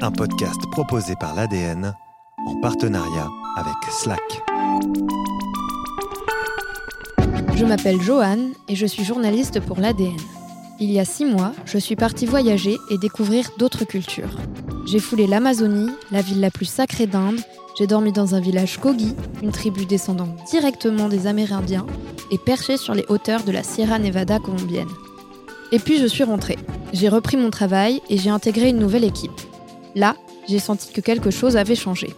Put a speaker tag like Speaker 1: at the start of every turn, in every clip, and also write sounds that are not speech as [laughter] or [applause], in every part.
Speaker 1: un podcast proposé par l'ADN en partenariat avec Slack.
Speaker 2: Je m'appelle Joanne et je suis journaliste pour l'ADN. Il y a six mois, je suis partie voyager et découvrir d'autres cultures. J'ai foulé l'Amazonie, la ville la plus sacrée d'Inde, j'ai dormi dans un village Kogi, une tribu descendant directement des Amérindiens, et perché sur les hauteurs de la Sierra Nevada colombienne. Et puis je suis rentrée. J'ai repris mon travail et j'ai intégré une nouvelle équipe. Là, j'ai senti que quelque chose avait changé.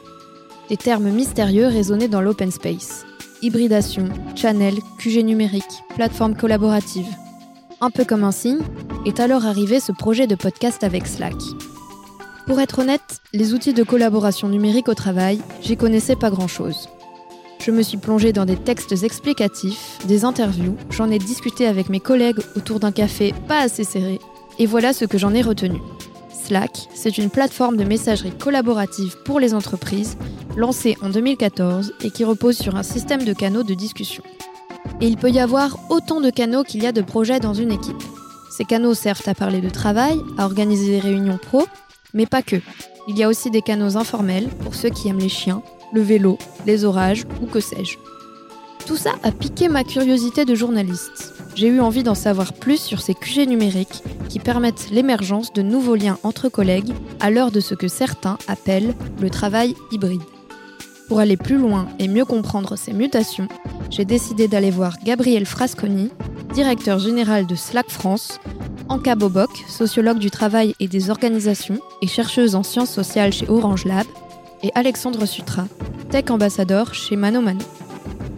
Speaker 2: Des termes mystérieux résonnaient dans l'open space. Hybridation, channel, QG numérique, plateforme collaborative. Un peu comme un signe, est alors arrivé ce projet de podcast avec Slack. Pour être honnête, les outils de collaboration numérique au travail, j'y connaissais pas grand-chose. Je me suis plongée dans des textes explicatifs, des interviews, j'en ai discuté avec mes collègues autour d'un café pas assez serré, et voilà ce que j'en ai retenu. Slack, c'est une plateforme de messagerie collaborative pour les entreprises, lancée en 2014 et qui repose sur un système de canaux de discussion. Et il peut y avoir autant de canaux qu'il y a de projets dans une équipe. Ces canaux servent à parler de travail, à organiser des réunions pro, mais pas que. Il y a aussi des canaux informels pour ceux qui aiment les chiens, le vélo, les orages ou que sais-je. Tout ça a piqué ma curiosité de journaliste. J'ai eu envie d'en savoir plus sur ces QG numériques qui permettent l'émergence de nouveaux liens entre collègues à l'heure de ce que certains appellent le travail hybride. Pour aller plus loin et mieux comprendre ces mutations, j'ai décidé d'aller voir Gabriel Frasconi, directeur général de Slack France, Anka Bobok, sociologue du travail et des organisations et chercheuse en sciences sociales chez Orange Lab, et Alexandre Sutra, tech ambassadeur chez Mano Mano.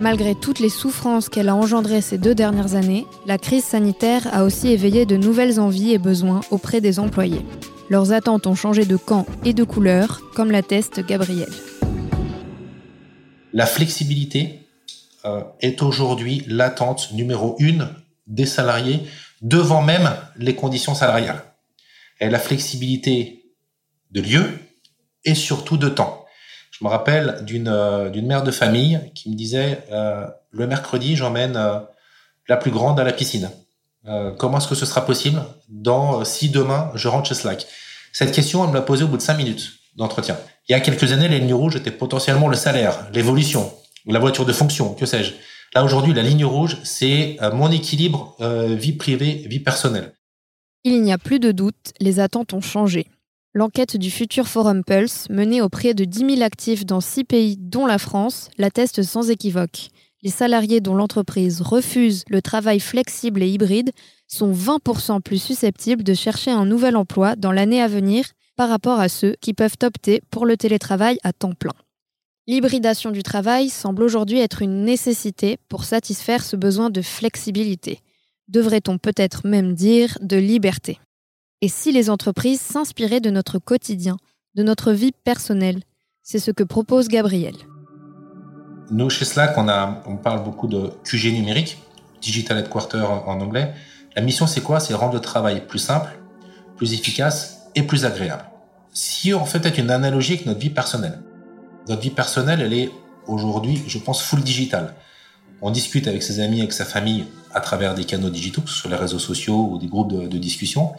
Speaker 2: Malgré toutes les souffrances qu'elle a engendrées ces deux dernières années, la crise sanitaire a aussi éveillé de nouvelles envies et besoins auprès des employés. Leurs attentes ont changé de camp et de couleur, comme l'atteste Gabriel.
Speaker 3: La flexibilité euh, est aujourd'hui l'attente numéro une des salariés devant même les conditions salariales. Et la flexibilité de lieu, et surtout de temps. Je me rappelle d'une euh, mère de famille qui me disait euh, le mercredi j'emmène euh, la plus grande à la piscine. comment est-ce que ce sera possible dans si demain je rentre chez Slack? Cette question elle me l'a posée au bout de cinq minutes d'entretien. Il y a quelques années les lignes rouges étaient potentiellement le salaire, l'évolution, la voiture de fonction, que sais-je. Là aujourd'hui la ligne rouge c'est mon équilibre vie privée vie personnelle.
Speaker 2: Il n'y a plus de doute, les attentes ont changé. L'enquête du Futur Forum Pulse, menée auprès de 10 000 actifs dans 6 pays, dont la France, l'atteste sans équivoque. Les salariés dont l'entreprise refuse le travail flexible et hybride sont 20% plus susceptibles de chercher un nouvel emploi dans l'année à venir par rapport à ceux qui peuvent opter pour le télétravail à temps plein. L'hybridation du travail semble aujourd'hui être une nécessité pour satisfaire ce besoin de flexibilité. Devrait-on peut-être même dire de liberté? Et si les entreprises s'inspiraient de notre quotidien, de notre vie personnelle? C'est ce que propose Gabriel.
Speaker 3: Nous, chez Slack, on, parle beaucoup de QG numérique, Digital Headquarter en anglais. La mission, c'est quoi? C'est rendre le travail plus simple, plus efficace et plus agréable. Si on fait peut-être une analogie avec notre vie personnelle, notre vie personnelle, elle est aujourd'hui, je pense, full digital. On discute avec ses amis, avec sa famille à travers des canaux digitaux, sur les réseaux sociaux ou des groupes de discussion.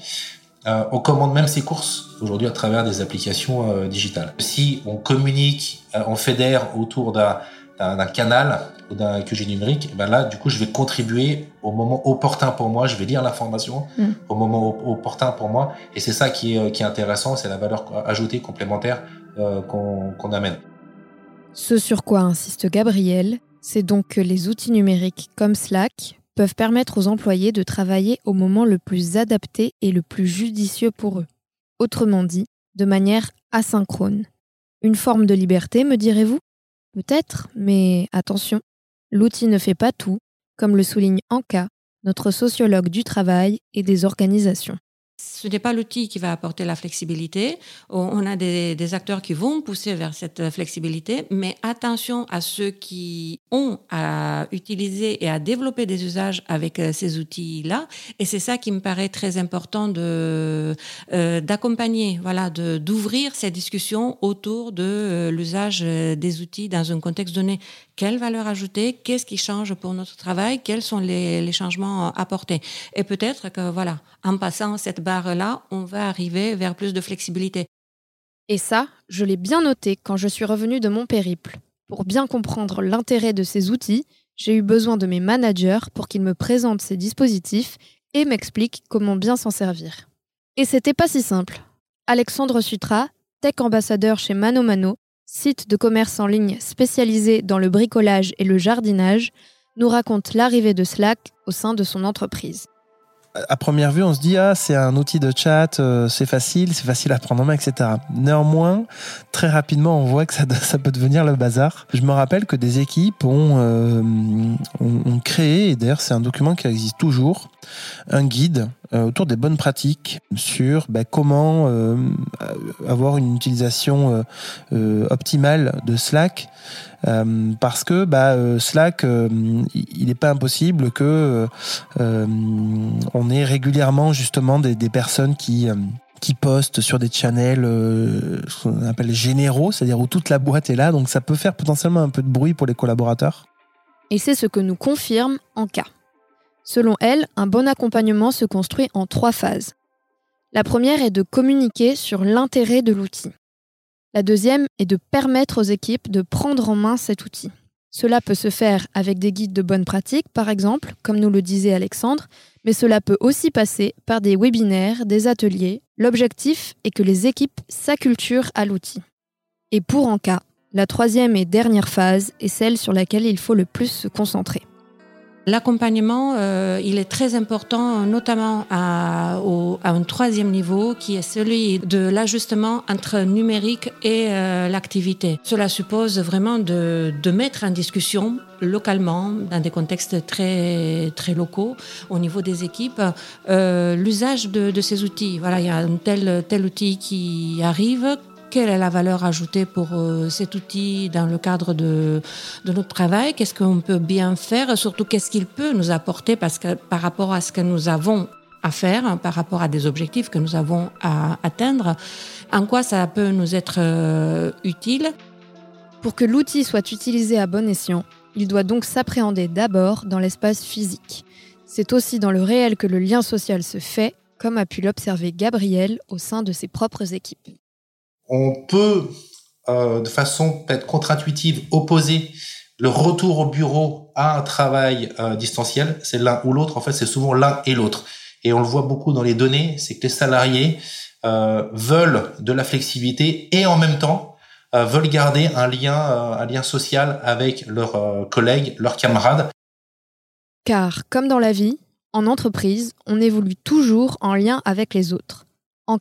Speaker 3: Euh, on commande même ses courses aujourd'hui à travers des applications euh, digitales. Si on communique, euh, on fédère autour d'un canal ou d'un QG numérique, ben là, du coup, je vais contribuer au moment opportun pour moi. Je vais lire l'information mm. au moment opportun pour moi. Et c'est ça qui est, qui est intéressant, c'est la valeur ajoutée complémentaire qu'on amène.
Speaker 2: Ce sur quoi insiste Gabriel, c'est donc que les outils numériques comme Slack, peuvent permettre aux employés de travailler au moment le plus adapté et le plus judicieux pour eux. Autrement dit, de manière asynchrone. Une forme de liberté, me direz-vous? Peut-être, mais attention, l'outil ne fait pas tout, comme le souligne Anka, notre sociologue du travail et des organisations
Speaker 4: ce n'est pas l'outil qui va apporter la flexibilité. On a des, acteurs qui vont pousser vers cette flexibilité, mais attention à ceux qui ont à utiliser et à développer des usages avec euh, ces outils-là. Et c'est ça qui me paraît très important de euh, d'accompagner, voilà, d'ouvrir ces discussions autour de euh, l'usage des outils dans un contexte donné. Quelle valeur ajoutée? Qu'est-ce qui change pour notre travail? Quels sont les changements apportés? Et peut-être que voilà, en passant cette barre-là, on va arriver vers plus de flexibilité.
Speaker 2: Et ça, je l'ai bien noté quand je suis revenue de mon périple. Pour bien comprendre l'intérêt de ces outils, j'ai eu besoin de mes managers pour qu'ils me présentent ces dispositifs et m'expliquent comment bien s'en servir. Et c'était pas si simple. Alexandre Sutra, tech ambassadeur chez Mano Mano, site de commerce en ligne spécialisé dans le bricolage et le jardinage, nous raconte l'arrivée de Slack au sein de son entreprise
Speaker 5: à première vue, on se dit ah c'est un outil de chat, euh, c'est facile, c'est facile à prendre en main, etc. Néanmoins, très rapidement, on voit que ça, [laughs] ça peut devenir le bazar. Je me rappelle que des équipes ont, euh, ont, créé, et d'ailleurs c'est un document qui existe toujours, un guide autour des bonnes pratiques sur bah, comment euh, avoir une utilisation optimale de Slack. parce que bah, Slack, il n'est pas impossible que on ait régulièrement justement des, personnes qui qui postent sur des channels euh, ce qu'on appelle généraux, c'est-à-dire où toute la boîte est là, donc ça peut faire potentiellement un peu de bruit pour les collaborateurs.
Speaker 2: Et c'est ce que nous confirme Anka. Selon elle, un bon accompagnement se construit en trois phases. La première est de communiquer sur l'intérêt de l'outil. La deuxième est de permettre aux équipes de prendre en main cet outil. Cela peut se faire avec des guides de bonne pratique, par exemple, comme nous le disait Alexandre, mais cela peut aussi passer par des webinaires, des ateliers. L'objectif est que les équipes s'acculturent à l'outil. Et pour en cas, la troisième et dernière phase est celle sur laquelle il faut le plus se concentrer.
Speaker 4: L'accompagnement, euh, il est très important, notamment à, un troisième niveau, qui est celui de l'ajustement entre numérique et euh, l'activité. Cela suppose vraiment de, mettre en discussion localement, dans des contextes très très locaux, au niveau des équipes, euh, l'usage de, de, ces outils. Voilà, il y a un tel tel outil qui arrive quelle est la valeur ajoutée pour euh, cet outil dans le cadre de, notre travail, qu'est-ce qu'on peut bien faire, surtout qu'est-ce qu'il peut nous apporter par rapport à ce que nous avons à faire, hein, par rapport à des objectifs que nous avons à atteindre, en quoi ça peut nous être euh, utile?
Speaker 2: Pour que l'outil soit utilisé à bon escient, il doit donc s'appréhender d'abord dans l'espace physique. C'est aussi dans le réel que le lien social se fait, comme a pu l'observer Gabriel au sein de ses propres équipes
Speaker 3: on peut, euh, de façon peut-être contre-intuitive, opposer le retour au bureau à un travail euh, distanciel. C'est l'un ou l'autre. En fait, c'est souvent l'un et l'autre. Et on le voit beaucoup dans les données, c'est que les salariés euh, veulent de la flexibilité et en même temps veulent garder un lien, un lien social avec leurs collègues, leurs camarades.
Speaker 2: Car, comme dans la vie, en entreprise, on évolue toujours en lien avec les autres.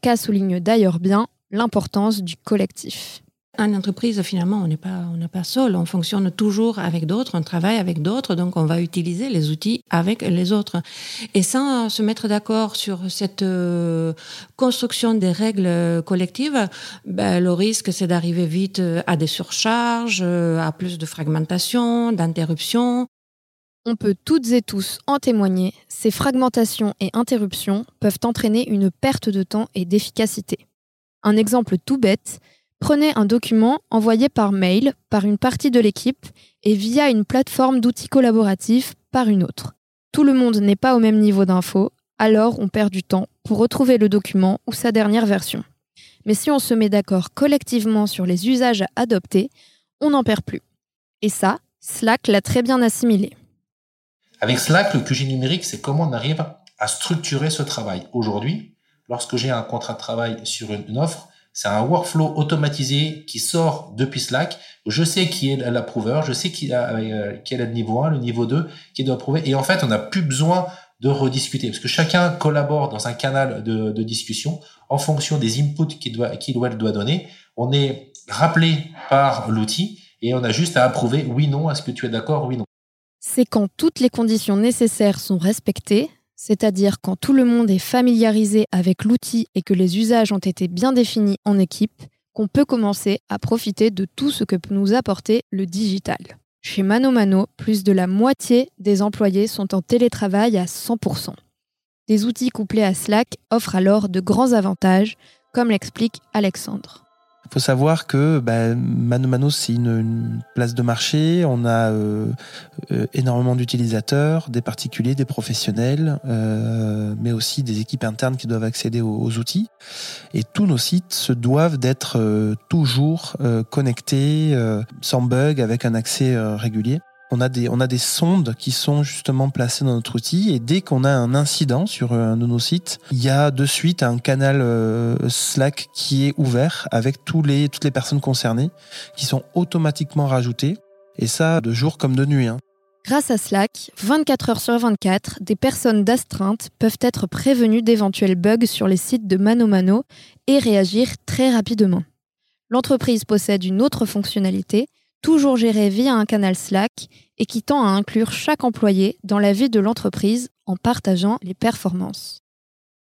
Speaker 2: Cas souligne d'ailleurs bien l'importance du collectif.
Speaker 4: En entreprise, finalement, on n'est pas, on n'est pas seul. On fonctionne toujours avec d'autres, on travaille avec d'autres, donc on va utiliser les outils avec les autres. Et sans se mettre d'accord sur cette euh, construction des règles collectives, ben, le risque, c'est d'arriver vite à des surcharges, à plus de fragmentation, d'interruptions.
Speaker 2: On peut toutes et tous en témoigner, ces fragmentations et interruptions peuvent entraîner une perte de temps et d'efficacité. Un exemple tout bête, prenez un document envoyé par mail par une partie de l'équipe et via une plateforme d'outils collaboratifs par une autre. Tout le monde n'est pas au même niveau d'info, alors on perd du temps pour retrouver le document ou sa dernière version. Mais si on se met d'accord collectivement sur les usages à adopter, on n'en perd plus. Et ça, Slack l'a très bien assimilé.
Speaker 3: Avec Slack, le QG numérique, c'est comment on arrive à structurer ce travail. Aujourd'hui, lorsque j'ai un contrat de travail sur une, offre, c'est un workflow automatisé qui sort depuis Slack. Je sais qui est l'approuveur, je sais qui, euh, est le niveau 1, le niveau 2, qui doit approuver. Et en fait, on n'a plus besoin de rediscuter parce que chacun collabore dans un canal de, discussion en fonction des inputs qu'il doit, qu'il doit, doit donner. On est rappelé par l'outil et on a juste à approuver oui, non, est-ce que tu es d'accord, oui, non.
Speaker 2: C'est quand toutes les conditions nécessaires sont respectées c'est-à-dire quand tout le monde est familiarisé avec l'outil et que les usages ont été bien définis en équipe, qu'on peut commencer à profiter de tout ce que peut nous apporter le digital. Chez Mano Mano, plus de la moitié des employés sont en télétravail à 100%. Des outils couplés à Slack offrent alors de grands avantages, comme l'explique Alexandre.
Speaker 5: Il faut savoir que bah, c'est une, place de marché. On a euh, euh, énormément d'utilisateurs, des particuliers, des professionnels, euh, mais aussi des équipes internes qui doivent accéder aux, outils. Et tous nos sites se doivent d'être toujours connectés, sans bug, avec un accès régulier. On a, des, sondes qui sont justement placées dans notre outil et dès qu'on a un incident sur un de nos sites, il y a de suite un canal euh, Slack qui est ouvert avec toutes les personnes concernées qui sont automatiquement rajoutées et ça de jour comme de nuit. Hein.
Speaker 2: Grâce à Slack, 24 heures sur 24, des personnes d'astreinte peuvent être prévenues d'éventuels bugs sur les sites de Mano Mano et réagir très rapidement. L'entreprise possède une autre fonctionnalité toujours géré via un canal Slack et qui tend à inclure chaque employé dans la vie de l'entreprise en partageant les performances.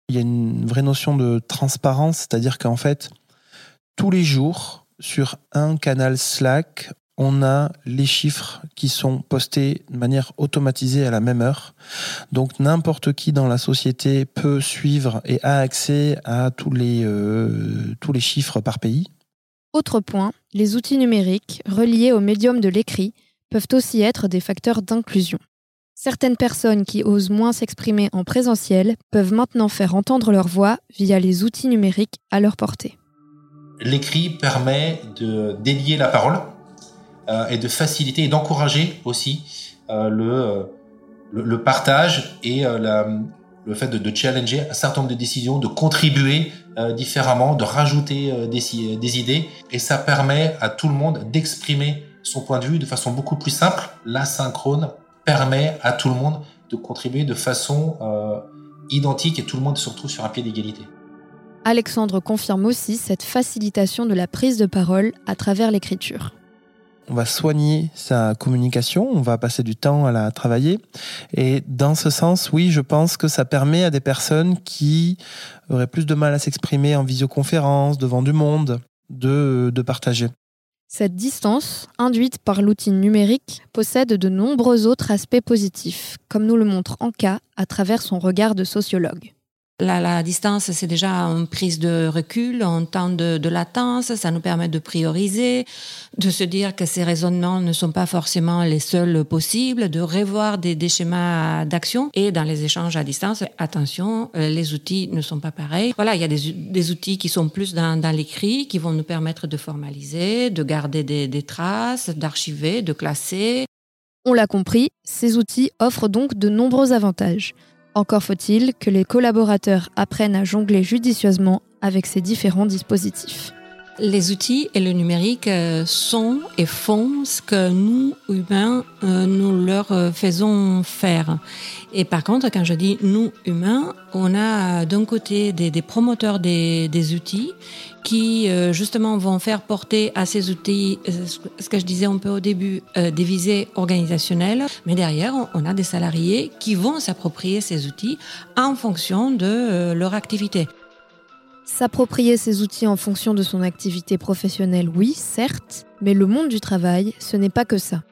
Speaker 5: Il y a une vraie notion de transparence, c'est-à-dire qu'en fait, tous les jours, sur un canal Slack, on a les chiffres qui sont postés de manière automatisée à la même heure. Donc n'importe qui dans la société peut suivre et a accès à tous les, euh, chiffres par pays.
Speaker 2: Autre point, les outils numériques, reliés au médium de l'écrit, peuvent aussi être des facteurs d'inclusion. Certaines personnes qui osent moins s'exprimer en présentiel peuvent maintenant faire entendre leur voix via les outils numériques à leur portée.
Speaker 3: L'écrit permet de délier la parole euh, et de faciliter et d'encourager aussi euh, le, le, partage et euh, le fait de, challenger un certain nombre de décisions, de contribuer euh, différemment, de rajouter euh, des, des, idées, et ça permet à tout le monde d'exprimer son point de vue de façon beaucoup plus simple. L'asynchrone permet à tout le monde de contribuer de façon euh, identique et tout le monde se retrouve sur un pied d'égalité.
Speaker 2: Alexandre confirme aussi cette facilitation de la prise de parole à travers l'écriture
Speaker 5: on va soigner sa communication, on va passer du temps à la travailler. Et dans ce sens, oui, je pense que ça permet à des personnes qui auraient plus de mal à s'exprimer en visioconférence, devant du monde, de, de partager.
Speaker 2: Cette distance, induite par l'outil numérique, possède de nombreux autres aspects positifs, comme nous le montre Anka à travers son regard de sociologue.
Speaker 4: La, distance, c'est déjà une prise de recul, un temps de, latence, ça nous permet de prioriser, de se dire que ces raisonnements ne sont pas forcément les seuls possibles, de revoir des, schémas d'action. Et dans les échanges à distance, attention, euh, les outils ne sont pas pareils. Voilà, il y a des, outils qui sont plus dans, l'écrit, qui vont nous permettre de formaliser, de garder des traces, d'archiver, de classer.
Speaker 2: On l'a compris, ces outils offrent donc de nombreux avantages. Encore faut-il que les collaborateurs apprennent à jongler judicieusement avec ces différents dispositifs.
Speaker 4: Les outils et le numérique euh, sont et font ce que nous, humains, euh, nous leur euh, faisons faire. Et par contre, quand je dis nous, humains, on a d'un côté des, promoteurs des, outils qui, justement, vont faire porter à ces outils, ce que je disais un peu au début, des visées organisationnelles. Mais derrière, on a des salariés qui vont s'approprier ces outils en fonction de leur activité.
Speaker 2: S'approprier ces outils en fonction de son activité professionnelle, oui, certes, mais le monde du travail, ce n'est pas que ça.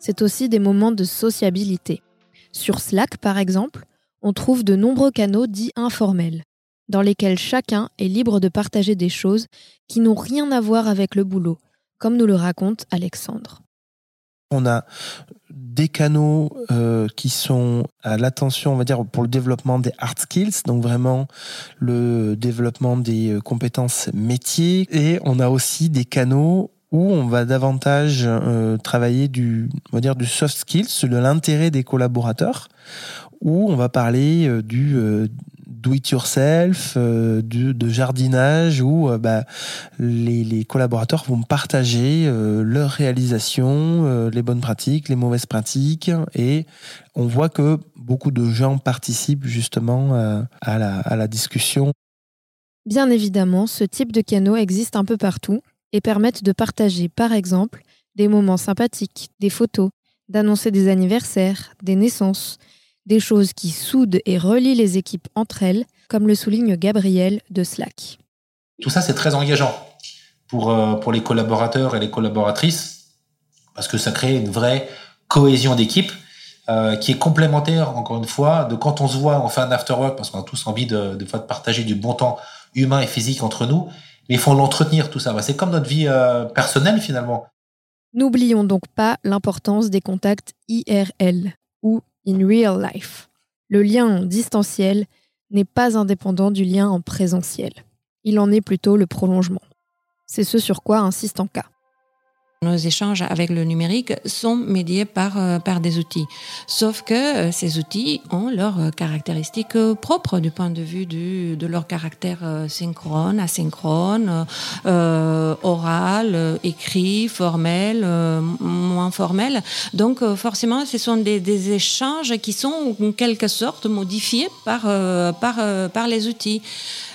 Speaker 2: C'est aussi des moments de sociabilité. Sur Slack, par exemple, on trouve de nombreux canaux dits informels, dans lesquels chacun est libre de partager des choses qui n'ont rien à voir avec le boulot, comme nous le raconte Alexandre.
Speaker 5: On a des canaux euh, qui sont à l'attention, on va dire, pour le développement des hard skills, donc vraiment le développement des euh, compétences métiers. Et on a aussi des canaux où on va davantage euh, travailler du, on va dire, du soft skills, de l'intérêt des collaborateurs, où on va parler du do it yourself, euh, de, jardinage où euh, bah, les, collaborateurs vont partager euh, leurs réalisations, les bonnes pratiques, les mauvaises pratiques et on voit que beaucoup de gens participent justement à la, à la discussion.
Speaker 2: Bien évidemment, ce type de canaux existe un peu partout et permettent de partager par exemple des moments sympathiques, des photos, d'annoncer des anniversaires, des naissances, des choses qui soudent et relient les équipes entre elles, comme le souligne Gabriel de Slack.
Speaker 3: Tout ça, c'est très engageant pour, euh, pour les collaborateurs et les collaboratrices, parce que ça crée une vraie cohésion d'équipe euh, qui est complémentaire, encore une fois, de quand on se voit, on fait un after work, parce qu'on a tous envie de, de, de partager du bon temps humain et physique entre nous, mais il faut l'entretenir tout ça. C'est comme notre vie euh, personnelle finalement.
Speaker 2: N'oublions donc pas l'importance des contacts IRL ou in real life. Le lien en distanciel n'est pas indépendant du lien en présentiel. Il en est plutôt le prolongement. C'est ce sur quoi insiste Anka.
Speaker 4: Nos échanges avec le numérique sont médiés par, euh, par des outils. Sauf que euh, ces outils ont leurs euh, caractéristiques propres du point de vue du, de leur caractère synchrone, asynchrone, oral, écrit, formel, moins formel. Donc forcément, ce sont des, des, échanges qui sont en quelque sorte modifiés par, par, par les outils.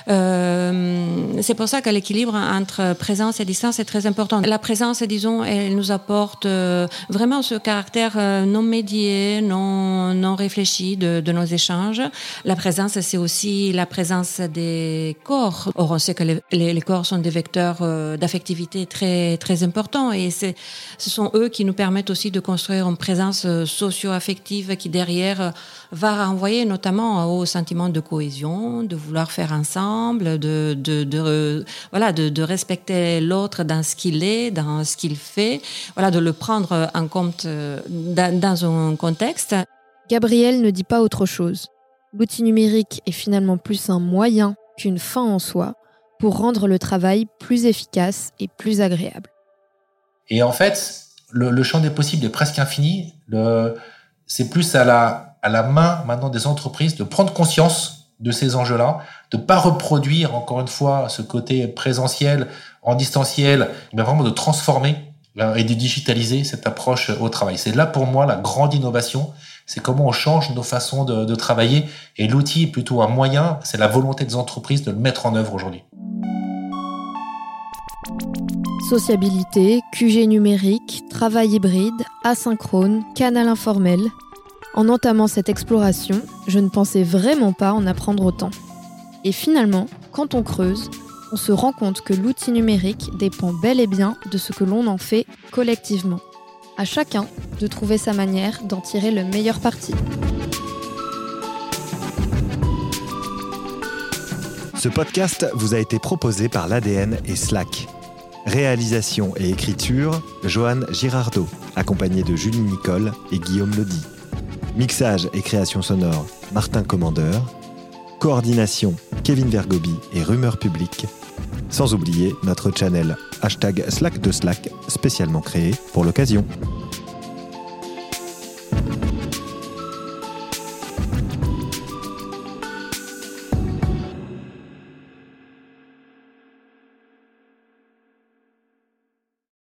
Speaker 4: Euh, c'est pour ça que l'équilibre entre présence et distance est très important. La présence, disons, elle nous apporte euh, vraiment ce caractère euh, non médié, non, non réfléchi de, de nos échanges. La présence, c'est aussi la présence des corps. Or, on sait que les, les, corps sont des vecteurs d'affectivité très, très importants et ce sont eux qui nous permettent aussi de construire une présence socio-affective qui derrière va renvoyer notamment au sentiment de cohésion, de vouloir faire ensemble, de, de, de voilà, de, de respecter l'autre dans ce qu'il est, dans ce qu'il fait, voilà, de le prendre en compte euh, dans, dans un contexte.
Speaker 2: Gabriel ne dit pas autre chose. L'outil numérique est finalement plus un moyen qu'une fin en soi pour rendre le travail plus efficace et plus agréable.
Speaker 3: Et en fait, le, le champ des possibles est presque infini. C'est plus à la à la main maintenant des entreprises de prendre conscience de ces enjeux-là, de pas reproduire encore une fois ce côté présentiel en distanciel, mais vraiment de transformer euh, et de digitaliser cette approche au travail. C'est là pour moi la grande innovation, c'est comment on change nos façons de, de travailler et l'outil est plutôt un moyen, c'est la volonté des entreprises de le mettre en œuvre aujourd'hui.
Speaker 2: Sociabilité, QG numérique, travail hybride, asynchrone, canal informel, en entamant cette exploration, je ne pensais vraiment pas en apprendre autant. Et finalement, quand on creuse, on se rend compte que l'outil numérique dépend bel et bien de ce que l'on en fait collectivement. À chacun de trouver sa manière d'en tirer le meilleur parti.
Speaker 1: Ce podcast vous a été proposé par l'ADN et Slack. Réalisation et écriture, Johan Girardot, accompagné de Julie Nicole et Guillaume Lodi. Mixage et création sonore, Martin Commandeur. Coordination, Kevin Vergobi et Rumeur Publique. Sans oublier notre channel hashtag Slack de Slack, spécialement créé pour l'occasion.